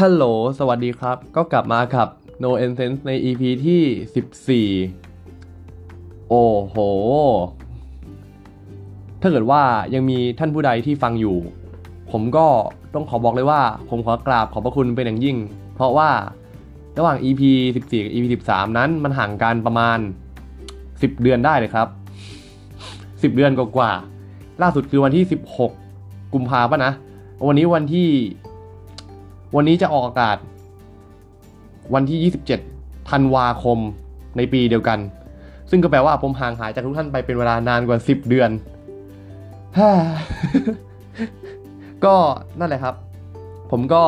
ฮัลโหล สวัสดีครับ ก็กลับมากับ No e n s e n s e ใน EP ที่ 14 โอ้โห ถ้าเกิดว่ายังมีท่านผู้ใดที่ฟังอยู่ ผมก็ต้องขอบอกเลยว่า ผมขอกราบขอบพระคุณเป็นอย่างยิ่ง เพราะว่าระหว่าง EP 14 กับ EP 13 นั้นมันห่างกันประมาณ 10 เดือนได้เลยครับ 10 เดือนกว่าๆล่าสุดคือวันที่ 16 กุมภาพันธ์นะ วันนี้วันที่ วันนี้จะออกอากาศ วันที่ 27 ธันวาคมในปีเดียวกัน ซึ่งก็แปลว่าผมห่างหายจากทุกท่านไปเป็นเวลานานกว่า 10 เดือนฮก็นั่นแหละครับ ผมก็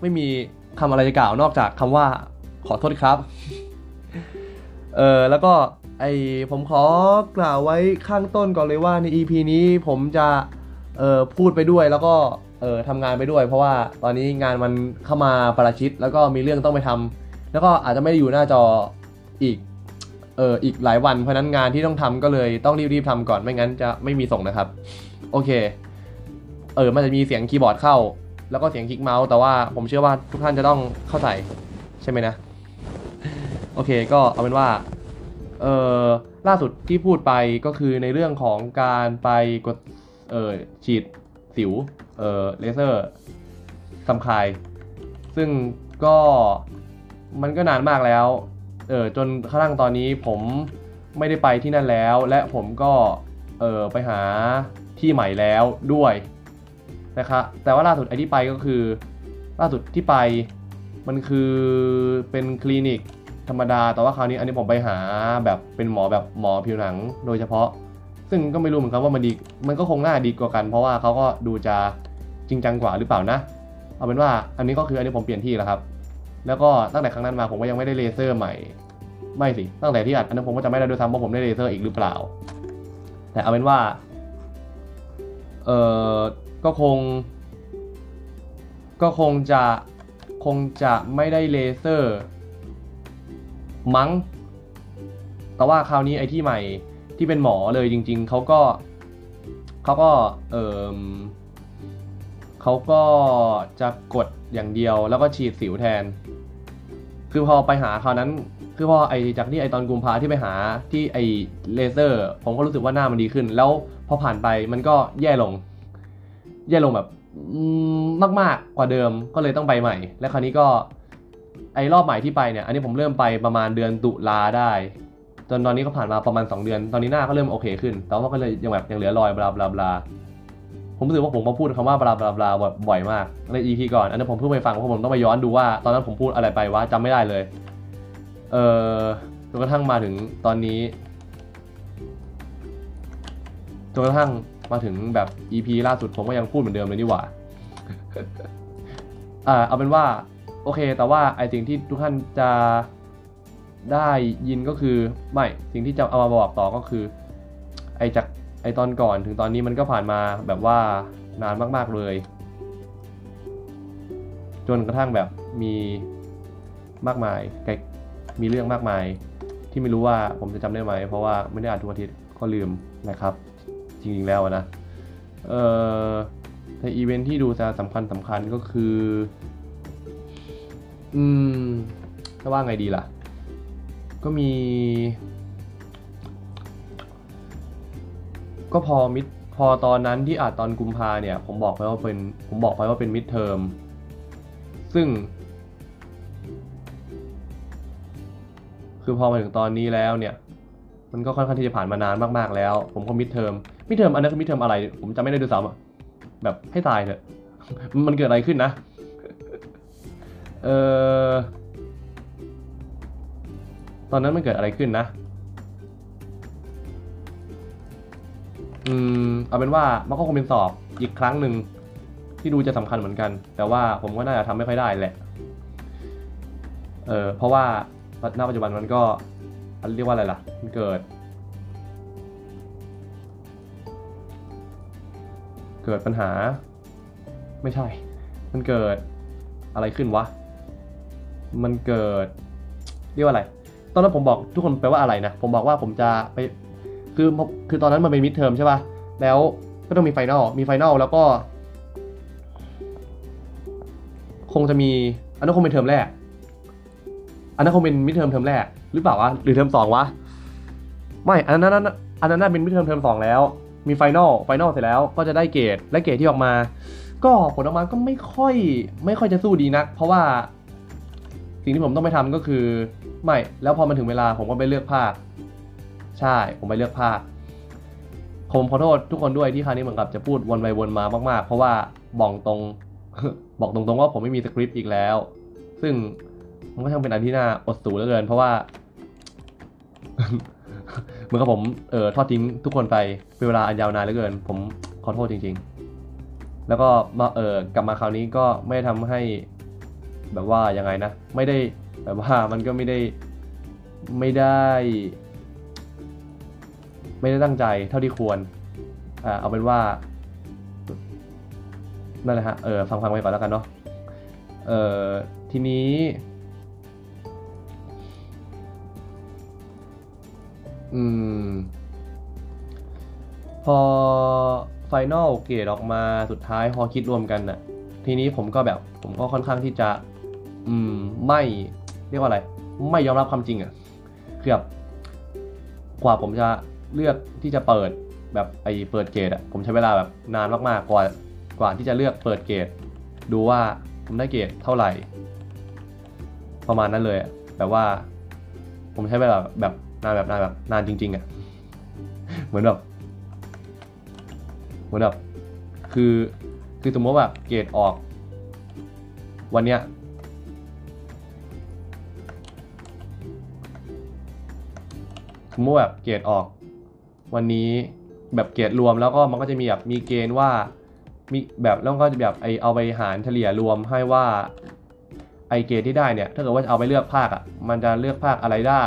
ไม่มีคำอะไรจะกล่าวนอกจากคำว่าขอโทษครับ เออแล้วก็ไอผมขอกล่าวไว้ข้างต้นก่อนเลยว่าใน EP นี้ผมจะเออพูดไปด้วยแล้วก็ เออทำงานไปด้วย เพราะว่าตอนนี้งานมันเข้ามาประชิดแล้วก็มีเรื่องต้องไปทำแล้วก็อาจจะไม่ได้อยู่หน้าจออีกเอออีกหลายวันเพราะนั้นงานที่ต้องทำก็เลยต้องรีบๆทำก่อนไม่งั้นจะไม่มีส่งนะครับ โอเค เออมันจะมีเสียงคีย์บอร์ดเข้า แล้วก็เสียงคลิกเมาส์แต่ว่าผมเชื่อว่าทุกท่านจะต้องเข้าใจใช่ไหมนะ โอเคก็เอาเป็นว่าเออล่าสุดที่พูดไปก็คือในเรื่องของการไปกดเออฉีดสิว เออเลเซอร์สำคายซึ่งก็มันก็นานมากแล้ว เออจนกระทั่งตอนนี้ผมไม่ได้ไปที่นั่นแล้ว และผมก็เออไปหาที่ใหม่แล้วด้วยนะครับแต่ว่าล่าสุดไอที่ไปก็คือ ล่าสุดที่ไปมันคือเป็นคลินิกธรรมดา แต่ว่าคราวนี้อันนี้ผมไปหาแบบเป็นหมอแบบหมอผิวหนังโดยเฉพาะ ซึ่งก็ไม่รู้เหมือนกันว่ามันดี มันก็คงน่าดีกว่ากัน เพราะว่าเขาก็ดูจะ จริงจังกว่าหรือเปล่านะ เอาเป็นว่าอันนี้ก็คืออันนี้ผมเปลี่ยนที่แล้วครับ แล้วก็ตั้งแต่ครั้งนั้นมาผมก็ยังไม่ได้เลเซอร์ใหม่ ไม่สิ ตั้งแต่ที่อัดอันนั้นผมก็จะไม่ได้ด้วยซ้ำว่าผมได้เลเซอร์อีกหรือเปล่า แต่เอาเป็นว่า เออก็คง ก็คงจะคงจะไม่ได้เลเซอร์มั้ง แต่ว่าคราวนี้ไอ้ที่ใหม่ที่เป็นหมอเลยจริง ๆ เขาก็เขาก็ เออ เขาก็จะกดอย่างเดียวแล้วก็ฉีดสิวแทน คือพอไปหาคราวนั้น คือพอไอจากที่ไอตอนกุมภาที่ไปหาที่ไอเลเซอร์ ผมก็รู้สึกว่าหน้ามันดีขึ้น แล้วพอผ่านไปมันก็แย่ลง แย่ลงแบบมากมากๆกว่าเดิมก็เลยต้องไปใหม่ และคราวนี้ก็ไอรอบใหม่ที่ไปเนี่ย อันนี้ผมเริ่มไปประมาณเดือนตุลาได้ จนตอนนี้ก็ผ่านมาประมาณ 2 เดือน ตอนนี้หน้าก็เริ่มโอเคขึ้น แต่ว่าก็เลยยังแบบยังเหลือรอยบลาบลาบลา ผมรู้สึกว่าผมมาพูดคำว่าบลาบลาบลาบบบ่อยมากใน EP ก่อน อันนี้ผมเพิ่งไปฟังเพราะผมต้องไปย้อนดูว่า ตอนนั้นผมพูดอะไรไปวะจำไม่ได้เลย เออจนกระทั่งมาถึงตอนนี้จนกระทั่งมาถึงแบบ EP ล่าสุดผมก็ยังพูดเหมือนเดิมเลยนี่หว่าอ่าเอาเป็นว่าโอเค แต่ว่าไอสิ่งที่ทุกท่านจะได้ยินก็คือ ไม่สิ่งที่จะเอามาบอกต่อก็คือ ไอจาก ไอตอนก่อนถึงตอนนี้มันก็ผ่านมาแบบว่านานมาก ๆ เลย จนกระทั่งแบบมีมากมายมีเรื่องมากมาย ที่ไม่รู้ว่าผมจะจำได้ไหม เพราะว่าไม่ได้อ่านทุกอาทิตย์ก็ลืมนะครับ จริง ๆ แล้วนะ เอ่อในอีเวนท์ที่ดูจะสำคัญสำคัญก็คือ อืมจะว่าไงดีล่ะ ก็มี ก็พอมิดพอตอนนั้นที่อาจตอนกุมภาเนี่ย ผมบอกไปว่าเป็นผมบอกไปว่าเป็นมิดเทอมซึ่ง คือพอมาถึงตอนนี้แล้วเนี่ย มันก็ค่อนข้างที่จะผ่านมานานมากๆแล้ว ผมก็มิดเทอมมิดเทอมอันนั้นคือมิดเทอมอะไร ผมจำไม่ได้ด้วยซ้ำอะแบบให้ตายเถอะมันเกิดอะไรขึ้นนะเออตอนนั้นมันเกิดอะไรขึ้นนะ อืมเอาเป็นว่ามันก็คงเป็นสอบอีกครั้งหนึ่งที่ดูจะสำคัญเหมือนกัน แต่ว่าผมก็น่าจะทำไม่ค่อยได้แหละ เออเพราะว่าณปัจจุบันมันก็เรียกว่าอะไรล่ะ มันเกิด เกิดปัญหา ไม่ใช่ มันเกิดอะไรขึ้นวะ มันเกิด เรียกว่าอะไร ตอนนั้นผมบอกทุกคนแปว่าอะไรนะ ผมบอกว่าผมจะไป คือคือตอนนั้นมันเป็น midterm ใช่ป่ะ แล้วก็ต้องมี final มี final แล้วก็ คงจะมี อันนั้นคงเป็นเทอมแรก อันนั้นคงเป็น midterm เทอมแรก หรือเปล่าวะ หรือเทอมสองวะ ไม่ อันนั้นอันนั้นอันนั้นน่าเป็น midterm เทอมสองแล้ว มี final final เสร็จแล้วก็จะได้เกรด และเกรดที่ออกมา ก็ผลออกมาก็ไม่ค่อย ไม่ค่อยจะสู้ดีนัก เพราะว่า สิ่งที่ผมต้องไปทำก็คือ ไม่ แล้วพอมันถึงเวลาผมก็ไปเลือกภาค ใช่ ผมไปเลือกภาค ผมขอโทษทุกคนด้วยที่คราวนี้เหมือนกับจะพูดวนไปวนมามากๆ เพราะว่าบอกตรง บอกตรงๆว่าผมไม่มีสคริปต์อีกแล้ว ซึ่งมันก็ช่างเป็นอันที่น่าอดสูเหลือเกิน เพราะว่าเหมือนกับผมเอ่อทอดทิ้งทุกคนไปเป็นเวลาอันยาวนานเหลือเกิน ผมขอโทษจริง ๆ แล้วก็มาเออกลับมาคราวนี้ก็ไม่ได้ทำให้แบบว่ายังไงนะ ไม่ได้แบบว่ามันก็ไม่ได้ไม่ได้ ไม่ได้ตั้งใจเท่าที่ควรอ่าเอาเป็นว่านั่นแหละฮะเออฟังฟังไปก่อนแล้วกันเนาะเออทีนี้อืม พอไฟนอลเกรดออกมาสุดท้ายพอคิดรวมกันน่ะ ทีนี้ผมก็แบบผมก็ค่อนข้างที่จะ อืม ไม่เรียกว่าอะไร ไม่ยอมรับความจริงอะ่ะคือแบบกว่าผมจะ เลือกที่จะเปิดแบบไอ้เปิดเกรดอะผมใช้เวลาแบบนานมากๆกว่ากว่าที่จะเลือกเปิดเกรดดูว่าผมได้เกรดเท่าไหร่ ประมาณนั้นเลยแบบว่า ผมใช้เวลาแบบนานแบบนานแบบนานจริง ๆอะ่ะเหมือนแบบเหมือนแบบคือคือสมมติว่าเกรดออก วันเนี้ยสมมติแบบเกรดออก วันนี้แบบเกรดรวมแล้วก็มันก็จะมีแบบมีเกณฑ์ว่ามีแบบแล้วก็จะแบบไอเอาไปหารเฉลี่ยรวมให้ว่าไอเกรดที่ได้เนี่ยถ้าเกิดว่าเอาไปเลือกภาคอะมันจะเลือกภาคอะไรได้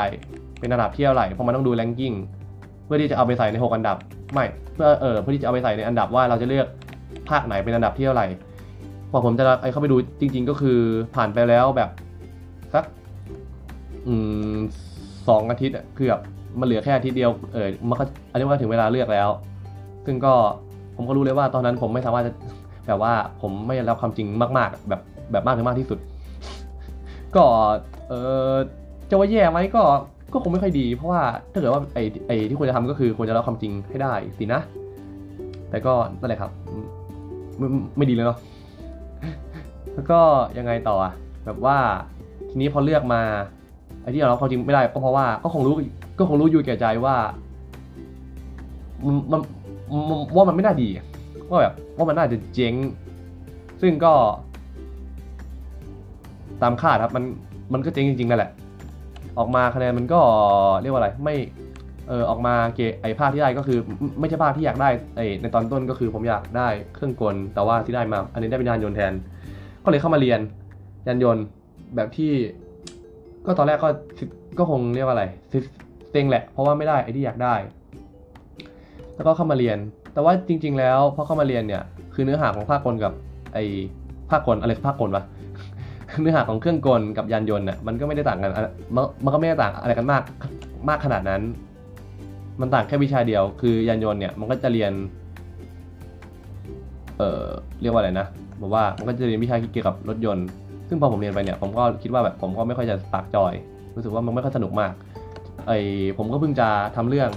เป็นระดับที่เท่าไหร่เพราะมันต้องดูแรงกิ้งเพื่อที่จะเอาไปใส่ใน 6 อันดับ ไม่เพื่อเออเพื่อที่จะเอาไปใส่ในอันดับว่าเราจะเลือกภาคไหนเป็นอันดับที่เท่าไหร่พอผมจะไอเข้าไปดูจริง ๆ ก็คือผ่านไปแล้วแบบสักอืมสองอาทิตย์อะคือแบบ มันเหลือแค่อาทิตย์เดียวเออมันก็อันนี้มันก็ถึงเวลาเลือกแล้ว ซึ่งก็ผมก็รู้เลยว่าตอนนั้นผมไม่สามารถจะแบบว่าผมไม่รับความจริงมาก ๆ แบบแบบมากถึงมากที่สุด ก็เออจะว่าแย่ไหมก็ก็คงไม่ค่อยดี เพราะว่าถ้าเกิดว่าไอ้ไอ้ที่ควรจะทำก็คือควรจะรับความจริงให้ได้สินะ แต่ก็นั่นแหละครับไม่ไม่ดีเลยเนาะแล้วก็ยังไงต่ออะแบบว่าทีนี้พอเลือกมาไอ้ที่เราความจริงไม่ได้ก็เพราะว่าก็คงรู้ ก็คงรู้อยู่แก่ใจว่ามันว่ามันไม่น่าดีว่าแบบว่ามันน่าจะเจ๊ง ซึ่งก็ ตามคาดครับมันมันก็เจ๊งจริงๆนั่นแหละ ออกมาคะแนนมันก็เรียกว่าอะไร ไม่เออออกมาเกรดไอภาคที่ได้ก็คือไม่ไม่ใช่ภาคที่อยากได้ไอในตอนต้นก็คือผมอยากได้เครื่องกล แต่ว่าที่ได้มา อันนี้ได้เป็นยานยนต์แทน ก็เลยเข้ามาเรียนยานยนต์แบบที่ ก็ตอนแรกก็ก็คงเรียกว่าอะไร เซ็งแหละ เพราะว่าไม่ได้ไอที่อยากได้ แล้วก็เข้ามาเรียน แต่ว่าจริง ๆ แล้วพอเข้ามาเรียนเนี่ยคือเนื้อหาของภาคกลกับไอภาคกลอะไรภาคกลวะเนื้อหาของเครื่องกลกับยานยนต์น่ะมันก็ไม่ได้ต่างกันมันมันก็ไม่ได้ต่างอะไรกันมากมากขนาดนั้น มันต่างแค่วิชาเดียว คือยานยนต์เนี่ยมันก็จะเรียน เอ่อเรียกว่าอะไรนะบอกว่ามันก็จะเรียนวิชาเกี่ยวกับรถยนต์ ซึ่งพอผมเรียนไปเนี่ยผมก็คิดว่าแบบผมก็ไม่ค่อยจะปากจอย รู้สึกว่ามันไม่ค่อยสนุกมาก ไอผมก็เพิ่งจะทำเรื่อง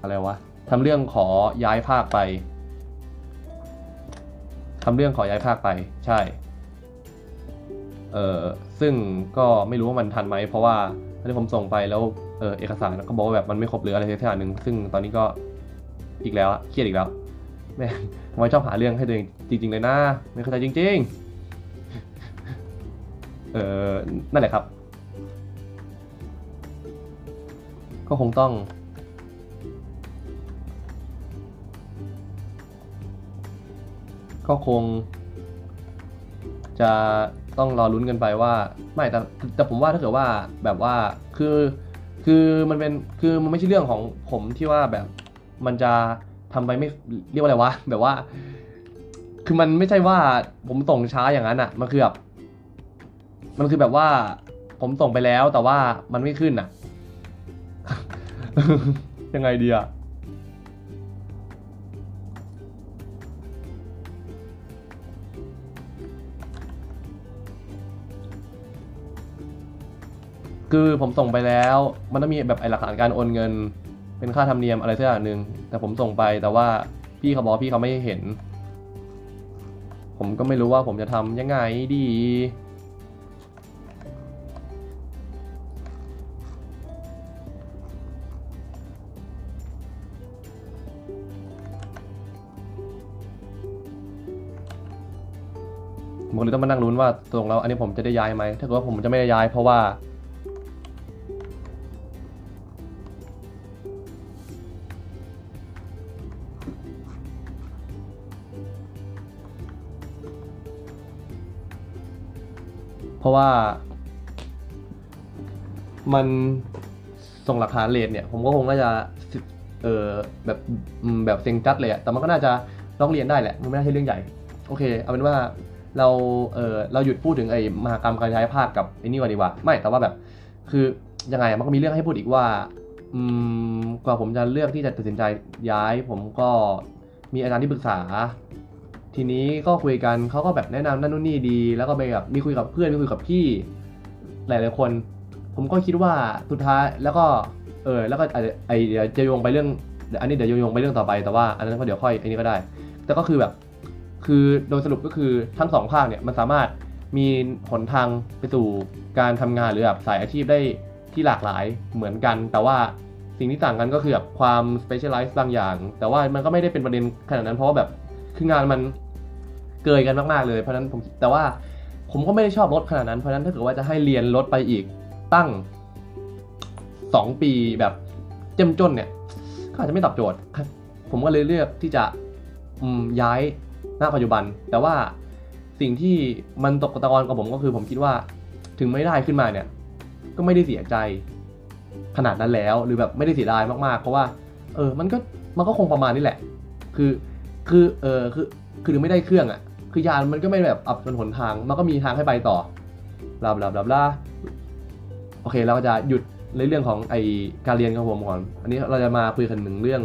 อะไรวะทำเรื่องขอย้ายภาคไปทำเรื่องขอย้ายภาคไป ใช่ เออซึ่งก็ไม่รู้ว่ามันทันไหมเพราะว่าตอนที่ผมส่งไปแล้วเออเอกสารก็บอกว่าแบบมันไม่ครบหรืออะไรสักอย่างหนึ่งซึ่งตอนนี้ก็อีกแล้วเครียดอีกแล้วแม่ทำไมชอบหาเรื่องให้ตัวเองจริง ๆ เลยนะไม่เข้าใจจริง ๆ เออนั่นแหละครับ ก็คงต้อง ก็คง จะต้องรอลุ้นกันไปว่าไม่แต่แต่ผมว่าถ้าเกิดว่าแบบว่าคือคือมันเป็นคือมันไม่ใช่เรื่องของผมที่ว่าแบบมันจะทำไปไม่เรียกว่าอะไรวะแบบว่า คือมันไม่ใช่ว่าผมส่งช้าอย่างนั้นอะมันคือแบบมันคือแบบว่าผมส่งไปแล้วแต่ว่ามันไม่ขึ้นอะ ยังไงดีอะคือผมส่งไปแล้ว มันต้องมีแบบไอหลักฐานการโอนเงิน เป็นค่าธรรมเนียมอะไรสักอย่างหนึ่งแต่ผมส่งไปแต่ว่าพี่เขาบอกพี่เขาไม่เห็น ผมก็ไม่รู้ว่าผมจะทำยังไงดี ผมก็เลยต้องมานั่งลุ้นว่าตกลงแล้วอันนี้ผมจะได้ย้ายไหมถ้าเกิดว่าผมจะไม่ได้ย้ายเพราะว่า เพราะว่า มันส่งหลักฐานเลทเนี่ย ผมก็คงน่าจะเออแบบแบบเซ็งจัดเลยอะแต่มันก็น่าจะร้องเรียนได้แหละ มันไม่น่าใช่เรื่องใหญ่ โอเค เอาเป็นว่า เราเออเราหยุดพูดถึงไอ้มหากรรมการย้ายภาคกับไอ้นี่ก่อนดีกว่า ไม่แต่ว่าแบบ คือยังไงมันก็มีเรื่องให้พูดอีกว่าอืมกว่าผมจะเลือกที่จะตัดสินใจย้าย ผมก็มีอาจารย์ที่ปรึกษา ทีนี้ก็คุยกันเขาก็แบบแนะนำนั่นนู่นนี่ดี แล้วก็ไปแบบมีคุยกับเพื่อนมีคุยกับพี่ หลายๆคน ผมก็คิดว่าสุดท้ายแล้วก็เออแล้วก็อาจจะไอเดี๋ยวจะโยงไปเรื่องอันนี้เดี๋ยวโยงไปเรื่องต่อไปแต่ว่าอันนั้นก็เดี๋ยวค่อยอันนี้ก็ได้ แต่ก็คือแบบ คือโดยสรุปก็คือทั้งสองภาคเนี่ยมันสามารถมีหนทางไปสู่การทำงานหรือแบบสายอาชีพได้ที่หลากหลายเหมือนกัน แต่ว่าสิ่งที่ต่างกันก็คือแบบความ specialize บางอย่าง แต่ว่ามันก็ไม่ได้เป็นประเด็นขนาดนั้น เพราะว่าแบบคืองานมันเกยกันมากๆเลยเพราะนั้นผมแต่ว่าผมก็ไม่ได้ชอบรถขนาดนั้นเพราะนั้นถ้าเกิดว่าจะให้เรียนรถไปอีกตั้งสองปีแบบเจ้มจนเนี่ยก็อาจจะไม่ตอบโจทย์ ผมก็เลยเลือกที่จะย้าย ณปัจจุบัน แต่ว่าสิ่งที่มันตกตะกอนกับผมก็คือ ผมคิดว่าถึงไม่ได้ขึ้นมาเนี่ย ก็ไม่ได้เสียใจขนาดนั้นแล้ว หรือแบบไม่ได้เสียดายมากๆ เพราะว่า เออ มันก็มันก็คงประมาณนี้แหละ คือคือเออคือคือไม่ได้เครื่องอะ่ะ คือยานมันก็ไม่แบบอับจนหนทาง มันก็มีทางให้ไปต่อลาบลาบลาบลาโอเคเราก็จะหยุดในเรื่องของไอการเรียนของผมก่อน อันนี้เราจะมาคุยกันหนึ่งเรื่อง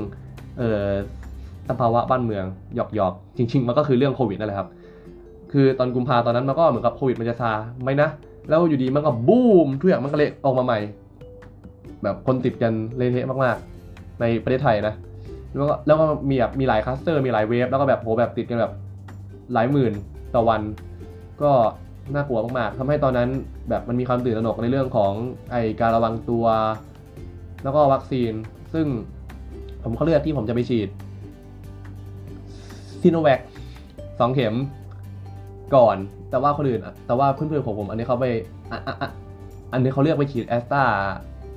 เออ สภาวะบ้านเมืองหยอกหยอกจริง ๆ มันก็คือเรื่องโควิดนั่นแหละครับคือตอนกุมภาตอนนั้นมันก็เหมือนกับโควิดมันจะซาไหมนะแล้วอยู่ดีมันก็บูมทุกอย่างมันก็เลยออกมาใหม่ แบบคนติดกันเละเทะมากๆ ในประเทศไทยนะ แล้วก็แล้วก็มีแบบมีหลายคลัสเตอร์มีหลายเวฟแล้วก็แบบโหแบบติดกันแบบหลายหมื่นต่อวัน ก็น่ากลัวมากๆทำให้ตอนนั้นแบบมันมีความตื่นตระหนกในเรื่องของไอการระวังตัว แล้วก็วัคซีน ซึ่งผมก็เลือกที่ผมจะไปฉีด ซีโนแวคสองเข็มก่อน แต่ว่าคนอื่นอะแต่ว่าเพื่อนๆของผม อันนี้เขาไปอะอะอะอันนี้เขาเลือกไปฉีดแอสตรา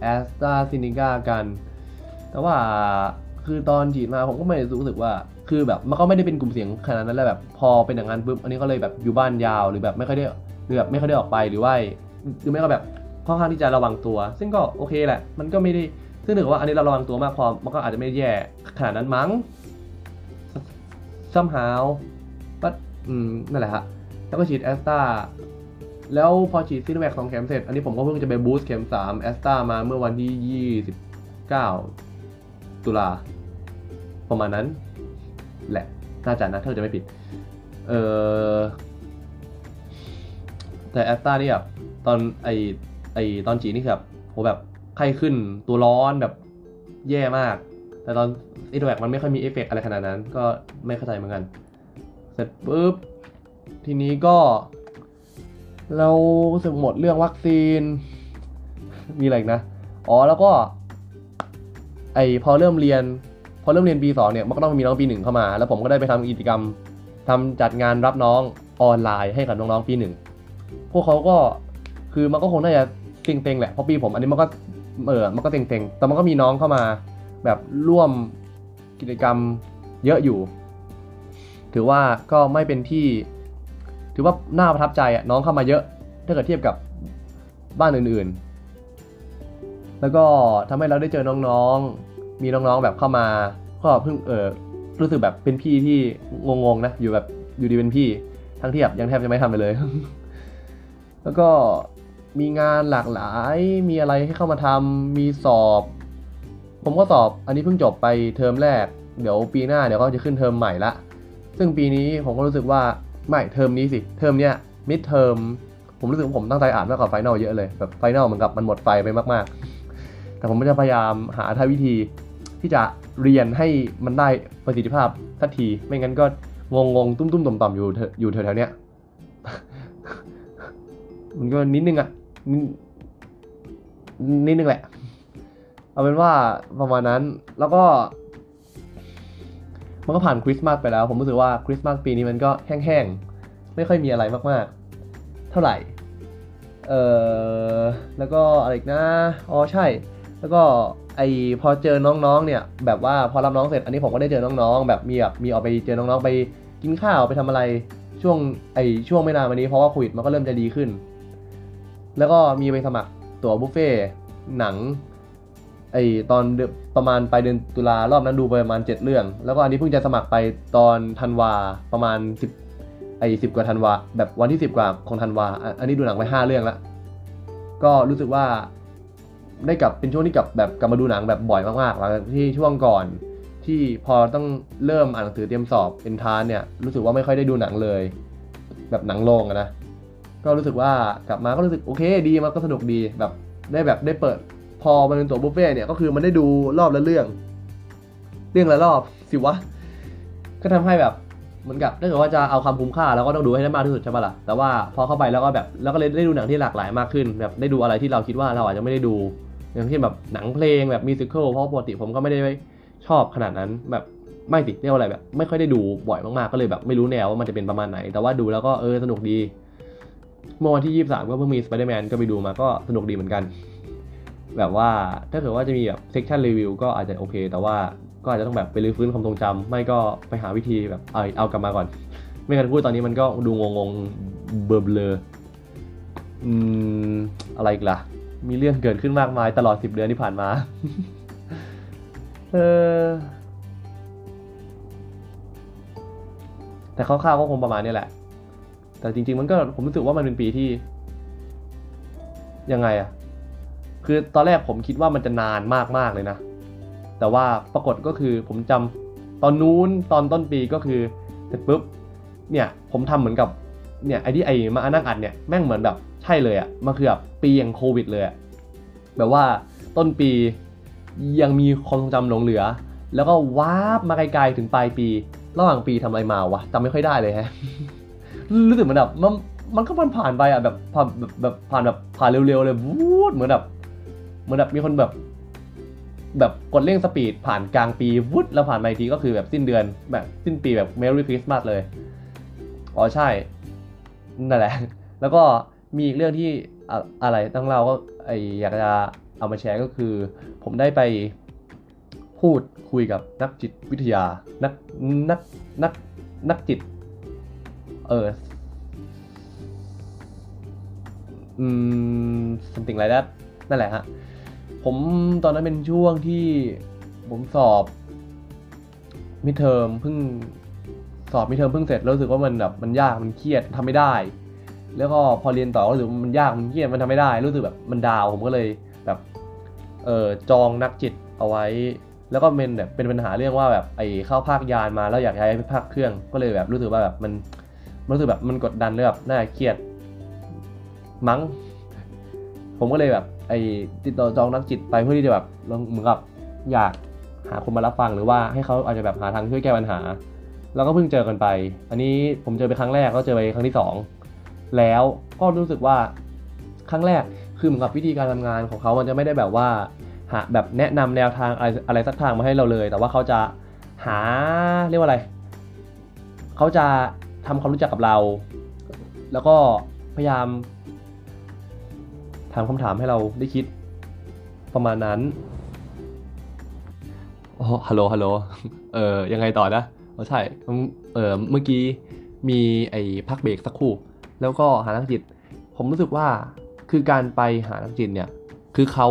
แอสตราซินิก้ากัน แต่ว่าคือตอนฉีดมาผมก็ไม่รู้สึกว่า คือแบบมันก็ไม่ได้เป็นกลุ่มเสียงขนาดนั้นแล้วแบบพอเป็นอย่างนั้นปุ๊บอันนี้ก็เลยแบบอยู่บ้านยาวหรือแบบไม่ค่อยได้หรือแบบไม่ค่อยได้ออกไปหรือว่าหรือไม่ก็แบบค่อนข้างที่จะระวังตัว ซึ่งก็โอเคแหละ มันก็ไม่ได้ซึ่งถือว่าอันนี้เราระวังตัวมากพอมันก็อาจจะไม่แย่ขนาดนั้นมั้ง somehow but อืมนั่นแหละฮะแล้วก็ฉีดแอสตาแล้วพอฉีดซีโนแวคสองเข็มเสร็จ อันนี้ผมก็เพิ่งจะไปบูสต์เข็ม3แอสตามาเมื่อวันที่ 29 ตุลาประมาณนั้น แหละ น่าจะนะถ้าจะไม่ผิด เออแต่แอสตร้านี่แบบตอนไอไอตอนฉีดนี่คือแบบโหแบบไข้ขึ้นตัวร้อนแบบแย่มาก แต่ตอนซีโนแวคมันไม่ค่อยมีเอฟเฟกต์อะไรขนาดนั้น ก็ไม่เข้าใจเหมือนกัน เสร็จปุ๊บ ทีนี้ก็ เราสึกหมดเรื่องวัคซีน มีอะไรนะ อ๋อแล้วก็ ไอพอเริ่มเรียน พอเริ่มเรียนปีสองเนี่ย มันก็ต้องมีน้องปีหนึ่งเข้ามา แล้วผมก็ได้ไปทำกิจกรรมทำจัดงานรับน้องออนไลน์ให้กับน้องๆปีหนึ่งพวกเขาก็คือมันก็คงน่าจะเต็งๆแหละเพราะปีผมอันนี้มันก็เออมันก็เต็งๆแต่มันก็มีน้องเข้ามา แบบร่วมกิจกรรมเยอะอยู่ ถือว่าก็ไม่เป็นที่ ถือว่าน่าประทับใจอะน้องเข้ามาเยอะ ถ้าเกิดเทียบกับบ้านอื่นๆ แล้วก็ทำให้เราได้เจอน้องๆ มีน้องๆแบบเข้ามา ก็เพิ่งเออรู้สึกแบบเป็นพี่ที่งงๆนะอยู่แบบอยู่ดีเป็นพี่ ทั้งที่แบบยังแทบจะไม่ทำไปเลย แล้วก็มีงานหลากหลาย มีอะไรให้เข้ามาทำมีสอบ ผมก็สอบอันนี้เพิ่งจบไปเทอมแรก เดี๋ยวปีหน้าเดี๋ยวก็จะขึ้นเทอมใหม่ละ ซึ่งปีนี้ผมก็รู้สึกว่าไม่เทอมนี้สิ เทอมเนี้ย midterm ผมรู้สึกว่าผมตั้งใจอ่านมากกว่า final เยอะเลยแบบ final เหมือนกับมันหมดไฟไปมากๆ แต่ผมก็จะพยายามหาทางวิธีที่จะเรียนให้มันได้ประสิทธิภาพสักที ไม่งั้นก็งงงๆตุ้มตุ้มต่อมต่อมอยู่เถอะอยู่แถวๆเนี้ยมันก็นิดนึงอะนิดนิดนึงแหละ เอาเป็นว่าประมาณนั้นแล้วก็มันก็ผ่านคริสต์มาสไปแล้ว ผมรู้สึกว่าคริสต์มาสปีนี้มันก็แห้งๆ ไม่ค่อยมีอะไรมากๆ เท่าไหร่ เออแล้วก็อะไรนะ อ๋อใช่ แล้วก็ไอพอเจอน้องๆ เนี่ย แบบว่าพอรับน้องเสร็จ อันนี้ผมก็ได้เจอน้องๆ แบบมีแบบมีออกไปเจอน้องๆ ไปกินข้าวไปทำอะไรช่วงไอช่วงไม่นานมานี้เพราะว่าโควิดมันก็เริ่มจะดีขึ้น แล้วก็มีไปสมัครตั๋วบุฟเฟ่หนัง ไอตอนประมาณปลายเดือนตุลารอบนั้นดูไปประมาณ 7 เรื่อง แล้วก็อันนี้เพิ่งจะสมัครไปตอนธันวาประมาณ 10ไอสิบกว่าธันวาแบบวันที่ 10 กว่าของธันวา อันนี้ดูหนังไป 5 เรื่องละก็รู้สึกว่าได้กลับเป็นช่วงที่กลับแบบกลับมาดูหนังแบบบ่อยมากๆหลังจากที่ช่วงก่อนที่พอต้องเริ่มอ่านหนังสือเตรียมสอบเป็นทานเนี่ยรู้สึกว่าไม่ค่อยได้ดูหนังเลย แบบหนังโรงนะก็รู้สึกว่ากลับมาก็รู้สึกโอเคดีมันก็สนุกดีแบบได้แบบได้เปิด พอมันเป็นตั๋วบุฟเฟ่เนี่ยก็คือมันได้ดูรอบละเรื่อง เรื่องละรอบสิวะ ก็ทำให้แบบเหมือนกับถ้าเกิดว่าจะเอาความคุ้มค่าเราก็ต้องดูให้ได้มากที่สุดใช่ปะล่ะแต่ว่าพอเข้าไปแล้วก็แบบแล้วก็เลยได้ดูหนังที่หลากหลายมากขึ้น แบบได้ดูอะไรที่เราคิดว่าเราอาจจะไม่ได้ดู อย่างเช่นแบบหนังเพลงแบบ musical เพราะปกติผมก็ไม่ได้ชอบขนาดนั้นแบบไม่สิเรียกว่าอะไรแบบ ไม่ค่อยได้ดูบ่อยมากๆก็เลยแบบไม่รู้แนวว่ามันจะเป็นประมาณไหน แต่ว่าดูแล้วก็เออสนุกดีเมื่อวันที่ 23 ก็เพิ่งมี Spider-Man ก็ไปดูมาก็สนุกดีเหมือนกัน แบบว่าถ้าเกิดว่าจะมีแบบเซ c ชันรีวิวก็อาจจะโอเค แต่ว่าก็อาจจะต้องแบบไปรื้อฟื้นความทรงจำไม่ก็ไปหาวิธีแบบเอาเอากลับมาก่อน ไม่งั้นพูดตอนนี้มันก็ดูงงงเบลอเบลออืมอะไรอีกล่ะ มีเรื่องเกิดขึ้นมากมายตลอด10เดือนที่ผ่านมา เออแต่คร่าวๆก็คงประมาณนี้แหละ แต่จริง ๆ มันก็ผมรู้สึกว่ามันเป็นปีที่ ยังไงอะ คือตอนแรกผมคิดว่ามันจะนานมากๆเลยนะ แต่ว่าปรากฏก็คือผมจำตอนนู้นตอนต้นปีก็คือเสร็จปุ๊บเนี่ยผมทำเหมือนกับเนี่ยไอ้ที่ไอ้มานั่งอัดเนี่ยแม่งเหมือนแบบใช่เลยอะมันคือแบบปีอย่างโควิดเลยอะแบบว่าต้นปียังมีความทรงจำหลงเหลือ แล้วก็วาร์ปมาไกลๆถึงปลายปี ระหว่างปีทำอะไรมาวะจำไม่ค่อยได้เลยฮะรู้สึกเหมือนแบบมันมันก็มันผ่านไปอะแบบผ่านแบบผ่านแบบผ่านเร็วๆเลยวูดเหมือนแบบ มือนแบบมีคนแบบ แบบกดเร่งสปีดผ่านกลางปีวุดแล้วผ่านมาอีกทีก็คือแบบสิ้นเดือนแบบสิ้นปีแบบ Merry Christmas เลย อ๋อใช่ นั่นแหละ แล้วก็มีอีกเรื่องที่อะอะไรต้องเล่าก็ไออยากจะเอามาแชร์ก็คือ ผมได้ไปพูดคุยกับนักจิตวิทยา นักนักนักนักจิต เอออืม something like that นั่นแหละฮะ ผมตอนนั้นเป็นช่วงที่ผมสอบ midterm เพิ่งสอบ midterm เพิ่งเสร็จแล้วรู้สึกว่ามันแบบมันยากมันเครียดทำไม่ได้ แล้วก็พอเรียนต่อก็รู้สึกมันยากมันเครียดมันทำไม่ได้ รู้สึกแบบมัน down ผมก็เลยแบบเออจองนักจิตเอาไว้ แล้วก็เป็นแบบเป็นปัญหาเรื่องว่าแบบไอ้เข้าภาคยานมาแล้วอยากย้ายไปภาคเครื่อง ก็เลยแบบรู้สึกว่าแบบมันมันรู้สึกแบบมันกดดันเลยแบบน่าเครียดมั้งผมก็เลยแบบ ไอติดต่อจองนักจิตไปเพื่อที่จะแบบเหมือนกับอยากหาคนมารับฟังหรือว่าให้เขาอาจจะแบบหาทางช่วยแก้ปัญหา แล้วก็เพิ่งเจอกันไป อันนี้ผมเจอไปครั้งแรกก็เจอไปครั้งที่สองแล้วก็รู้สึกว่าครั้งแรกคือเหมือนกับวิธีการทำงานของเขามันจะไม่ได้แบบว่าหาแบบแนะนำแนวทางอะไรอะไรสักทางมาให้เราเลย แต่ว่าเขาจะหาเรียกว่าอะไร เขาจะทำความรู้จักกับเรา แล้วก็พยายาม ถามคำถามให้เราได้คิดประมาณนั้นโอ้ฮัลโหลฮัลโหลเออยังไงต่อนะอ๋อใช่เออเมื่อกี้มีไอ้พักเบรกสักครู่ แล้วก็หานักจิต ผมรู้สึกว่าคือการไปหานักจิตเนี่ย คือเขา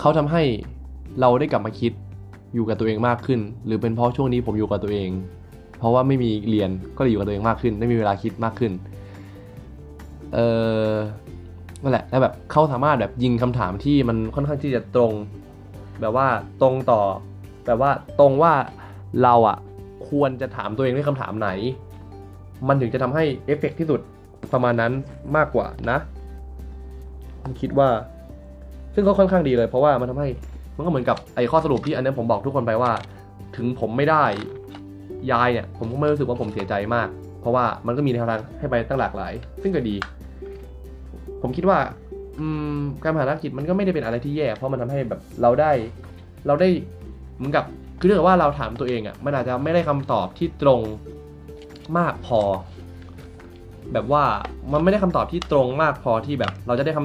เขาทำให้เราได้กลับมาคิดอยู่กับตัวเองมากขึ้น หรือเป็นเพราะช่วงนี้ผมอยู่กับตัวเอง เพราะว่าไม่มีเรียนก็เลยอยู่กับตัวเองมากขึ้น ได้มีเวลาคิดมากขึ้น เออนั่นแหละแล้วแบบเขาสามารถแบบยิงคำถามที่มันค่อนข้างที่จะตรง แบบว่าตรงต่อ แบบว่าตรงว่าเราอะควรจะถามตัวเองด้วยคำถามไหน มันถึงจะทำให้เอฟเฟกต์ที่สุดประมาณนั้นมากกว่านะผมคิดว่า ซึ่งก็ค่อนข้างดีเลย เพราะว่ามันทำให้ มันก็เหมือนกับไอ้ข้อสรุปที่อันนี้ผมบอกทุกคนไปว่า ถึงผมไม่ได้ยายเนี่ย ผมก็ไม่รู้สึกว่าผมเสียใจมาก เพราะว่ามันก็มีแนวทางให้ไปตั้งหลากหลาย ซึ่งก็ดี ผมคิดว่าการผ่านนักกิจมันก็ไม่ได้เป็นอะไรที่แย่ เพราะมันทำให้แบบเราได้ เราได้เหมือนกับคือเรื่องว่าเราถามตัวเองอะ่ะมันอาจจะไม่ได้คำตอบที่ตรงมากพอ แบบว่ามันไม่ได้คำตอบที่ตรงมากพอที่แบบ เราจะได้ค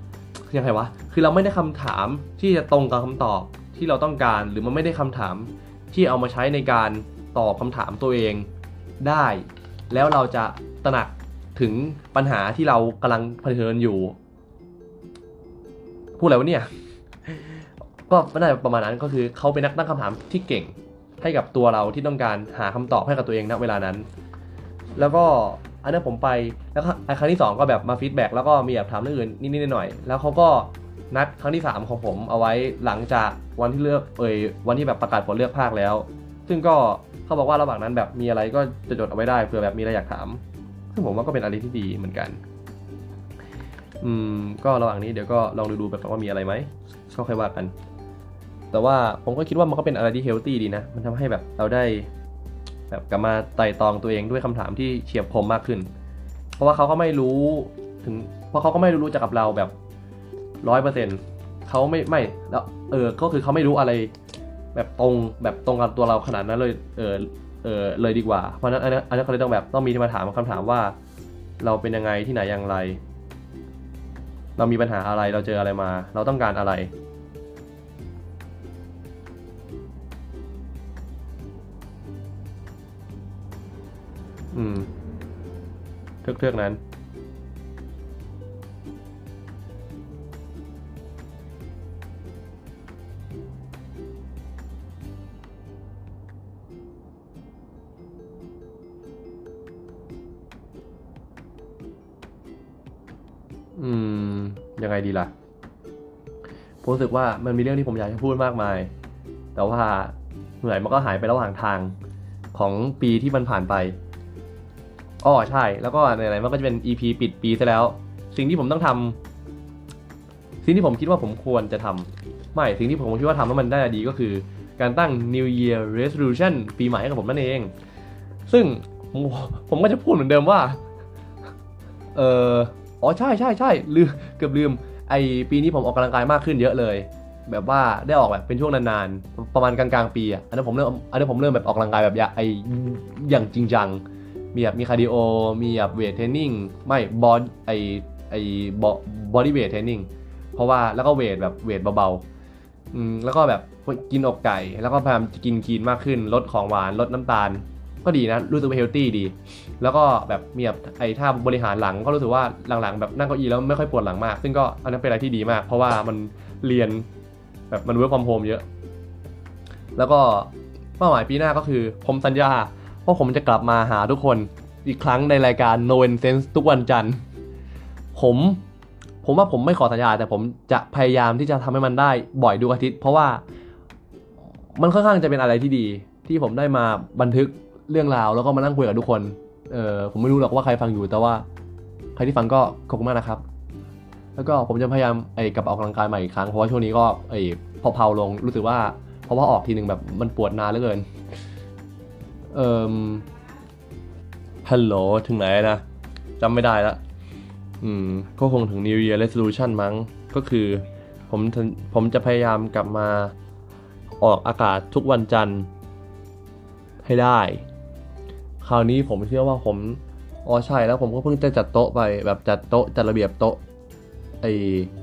ำยังไงวะคือเราไม่ได้คำถามที่จะตรงกับคำตอบที่เราต้องการ หรือมันไม่ได้คำถามที่เอามาใช้ในการตอบคำถามตัวเองได้ แล้วเราจะตระหนัก ถึงปัญหาที่เรากำลังเผชิญอยู่ พูดอะไรวะเนี่ย ก็ไม่ได้ประมาณนั้นก็คือเขาเป็นนักตั้งคำถามที่เก่งให้กับตัวเราที่ต้องการหาคำตอบให้กับตัวเองณเวลานั้น แล้วก็อันนั้นผมไปแล้วครั้งที่ 2 ก็แบบมา feedback แล้วก็มีแบบถามเรื่องอื่นนิดๆหน่อยๆแล้วเขาก็นัดครั้งที่ 3 ของผมเอาไว้หลังจากวันที่เลือกเอยวันที่แบบประกาศผลเลือกภาคแล้ว ซึ่งก็เขาบอกว่าระหว่างนั้นแบบมีอะไรก็จะจดเอาไว้ได้เผื่อแบบมีอะไรอยากถาม ซึ่งผมว่าก็เป็นอะไรที่ดีเหมือนกัน อืม ก็ระหว่างนี้เดี๋ยวก็ลองดูดูแบบว่ามีอะไรไหมก็ค่อยว่ากัน แต่ว่าผมก็คิดว่ามันก็เป็นอะไรที่ healthy ดีนะ มันทำให้แบบเราได้แบบกลับมาไต่ตองตัวเองด้วยคำถามที่เฉียบคมมากขึ้น เพราะว่าเขาก็ไม่รู้ถึง เพราะเขาก็ไม่รู้จักกับเราแบบร้อยเปอร์เซ็นต์เขาไม่ไม่แล้วเออ ก็คือเขาไม่รู้อะไร แบบตรงแบบตรงกับตัวเราขนาดนั้นเลย เออ เออเลยดีกว่า เพราะนั้นอันนั้นอันนั้นเขาเลยต้องแบบต้องมีมาถามคำถามว่า เราเป็นยังไงที่ไหนอย่างไร เรามีปัญหาอะไรเราเจออะไรมา เราต้องการอะไรอืมเทือกๆนั้น ดีล่ะผมรู้สึกว่ามันมีเรื่องที่ผมอยากจะพูดมากมาย แต่ว่าเหนื่อยมันก็หายไประหว่างทางของปีที่มันผ่านไปอ้อใช่ แล้วก็ไหนๆมันก็จะเป็น EP ปิดปีซะแล้ว สิ่งที่ผมต้องทำสิ่งที่ผมคิดว่าผมควรจะทำไม่สิ่งที่ผมคิดว่าทำแล้วมันได้ดีก็คือ การตั้ง New Year Resolution ปีใหม่ให้กับผมนั่นเอง ซึ่งผมผมก็จะพูดเหมือนเดิมว่า เอออ๋อใช่ใช่ใช่ลืมเกือบลืม ไอปีนี้ผมออกกำลังกายมากขึ้นเยอะเลย แบบว่าได้ออกแบบเป็นช่วงนานๆ ประมาณกลางๆปีอะอันนั้นผมเริ่มอันนั้นผมเริ่มแบบออกกำลังกายแบบยาไออย่างจริงจังมีแบบมี cardio มีแบบ weight training ไม่บอดไอไอ body weight training เพราะว่าแล้วก็ weight แบบ weight เบาๆอืมแล้วก็แบบกินอกไก่ แล้วก็พยายามกิน clean มากขึ้น ลดของหวานลดน้ำตาล ก็ดีนะ รู้สึกว่า healthy ดี แล้วก็แบบมีแบบไอ้ท่าบริหารหลังก็รู้สึกว่าหลังๆแบบนั่งเก้าอี้แล้วไม่ค่อยปวดหลังมาก ซึ่งก็อันนั้นเป็นอะไรที่ดีมาก เพราะว่ามันเรียนแบบมัน work from home เยอะ แล้วก็เป้าหมายปีหน้าก็คือผมสัญญาว่าผมจะกลับมาหาทุกคนอีกครั้งในรายการ No Sense ทุกวันจันทร์ผม ผมว่าผมไม่ขอสัญญา แต่ผมจะพยายามที่จะทำให้มันได้บ่อยทุกอาทิตย์ เพราะว่ามันค่อนข้างจะเป็นอะไรที่ดีที่ผมได้มาบันทึก เรื่องราวแล้วก็มานั่งคุยกับทุกคนเออผมไม่รู้หรอกว่าใครฟังอยู่แต่ว่า ใครที่ฟังก็ขอบคุณมากนะครับ แล้วก็ผมจะพยายามไอ้กลับออกกำลังกายใหม่อีกครั้งเพราะว่าช่วงนี้ก็ไอ้พอๆลงรู้สึกว่าเพราะว่าออกทีหนึ่งแบบมันปวดนานเหลือเกินเอ่อฮัลโหลถึงไหนนะจำไม่ได้ละอืมก็คงถึง New Year Resolution มั้งก็คือผมผมจะพยายามกลับมาออกอากาศทุกวันจันทร์ให้ได้ คราวนี้ผมเชื่อว่าผมอ๋อใช่แล้วผมก็เพิ่งจะจัดโต๊ะไปแบบจัดโต๊ะจัดระเบียบโต๊ะไอ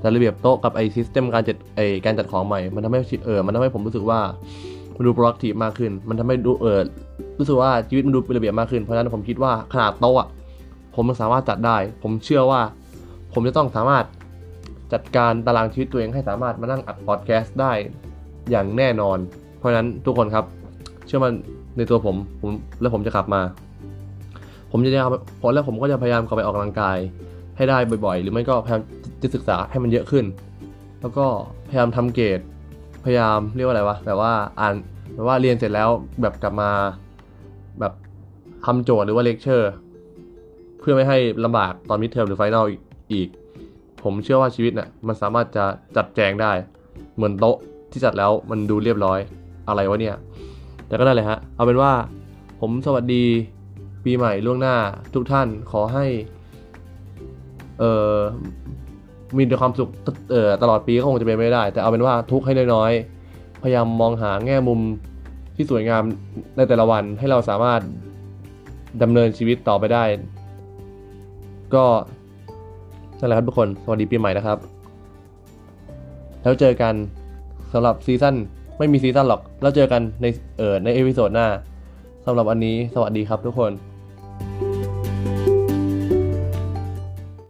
จัดระเบียบโต๊ะกับไอซิสเต็มการจัดไอการจัดของใหม่ มันทำให้เออมันทำให้ผมรู้สึกว่ามันดู productive มากขึ้น มันทำให้ดูเออรู้สึกว่าชีวิตมันดูเป็นระเบียบมากขึ้น เพราะฉะนั้นผมคิดว่าขนาดโต๊ะอะผมสามารถจัดได้ ผมเชื่อว่า ผมจะต้องสามารถจัดการตารางชีวิตตัวเองให้สามารถมานั่งอัดพอดแคสต์ได้อย่างแน่นอน เพราะฉะนั้นทุกคนครับ เชื่อมั่นในตัวผมผมแล้วผมจะกลับมา ผมจะพยายามพอแล้วผมก็จะพยายามกลับไปออกกำลังกาย ให้ได้บ่อยๆ หรือไม่ก็พยายามจะศึกษาให้มันเยอะขึ้น แล้วก็พยายามทำเกรดพยายามเรียกว่าอะไรวะแบบว่าอ่านแบบว่าเรียนเสร็จแล้วแบบกลับมาแบบทำโจทย์หรือว่าเลคเชอร์ เพื่อไม่ให้ลำบากตอน midterm หรือ final อีกอีก ผมเชื่อว่าชีวิตน่ะมันสามารถจะจัดแจงได้ เหมือนโต๊ะที่จัดแล้วมันดูเรียบร้อยอะไรวะเนี่ย แต่ก็ได้เลยฮะ เอาเป็นว่าผมสวัสดีปีใหม่ล่วงหน้าทุกท่านขอให้ เอ่อมีแต่ความสุขเอ่อตลอดปีก็คงจะเป็นไม่ได้ แต่เอาเป็นว่าทุกข์ให้น้อยๆ พยายามมองหาแง่มุมที่สวยงามในแต่ละวันให้เราสามารถดำเนินชีวิตต่อไปได้ ก็นั่นแหละครับทุกคน สวัสดีปีใหม่นะครับ แล้วเจอกันสำหรับ season ไม่มี season หรอก แล้วเจอกันในเออใน episode หน้าสำหรับวันนี้สวัสดีครับทุกคน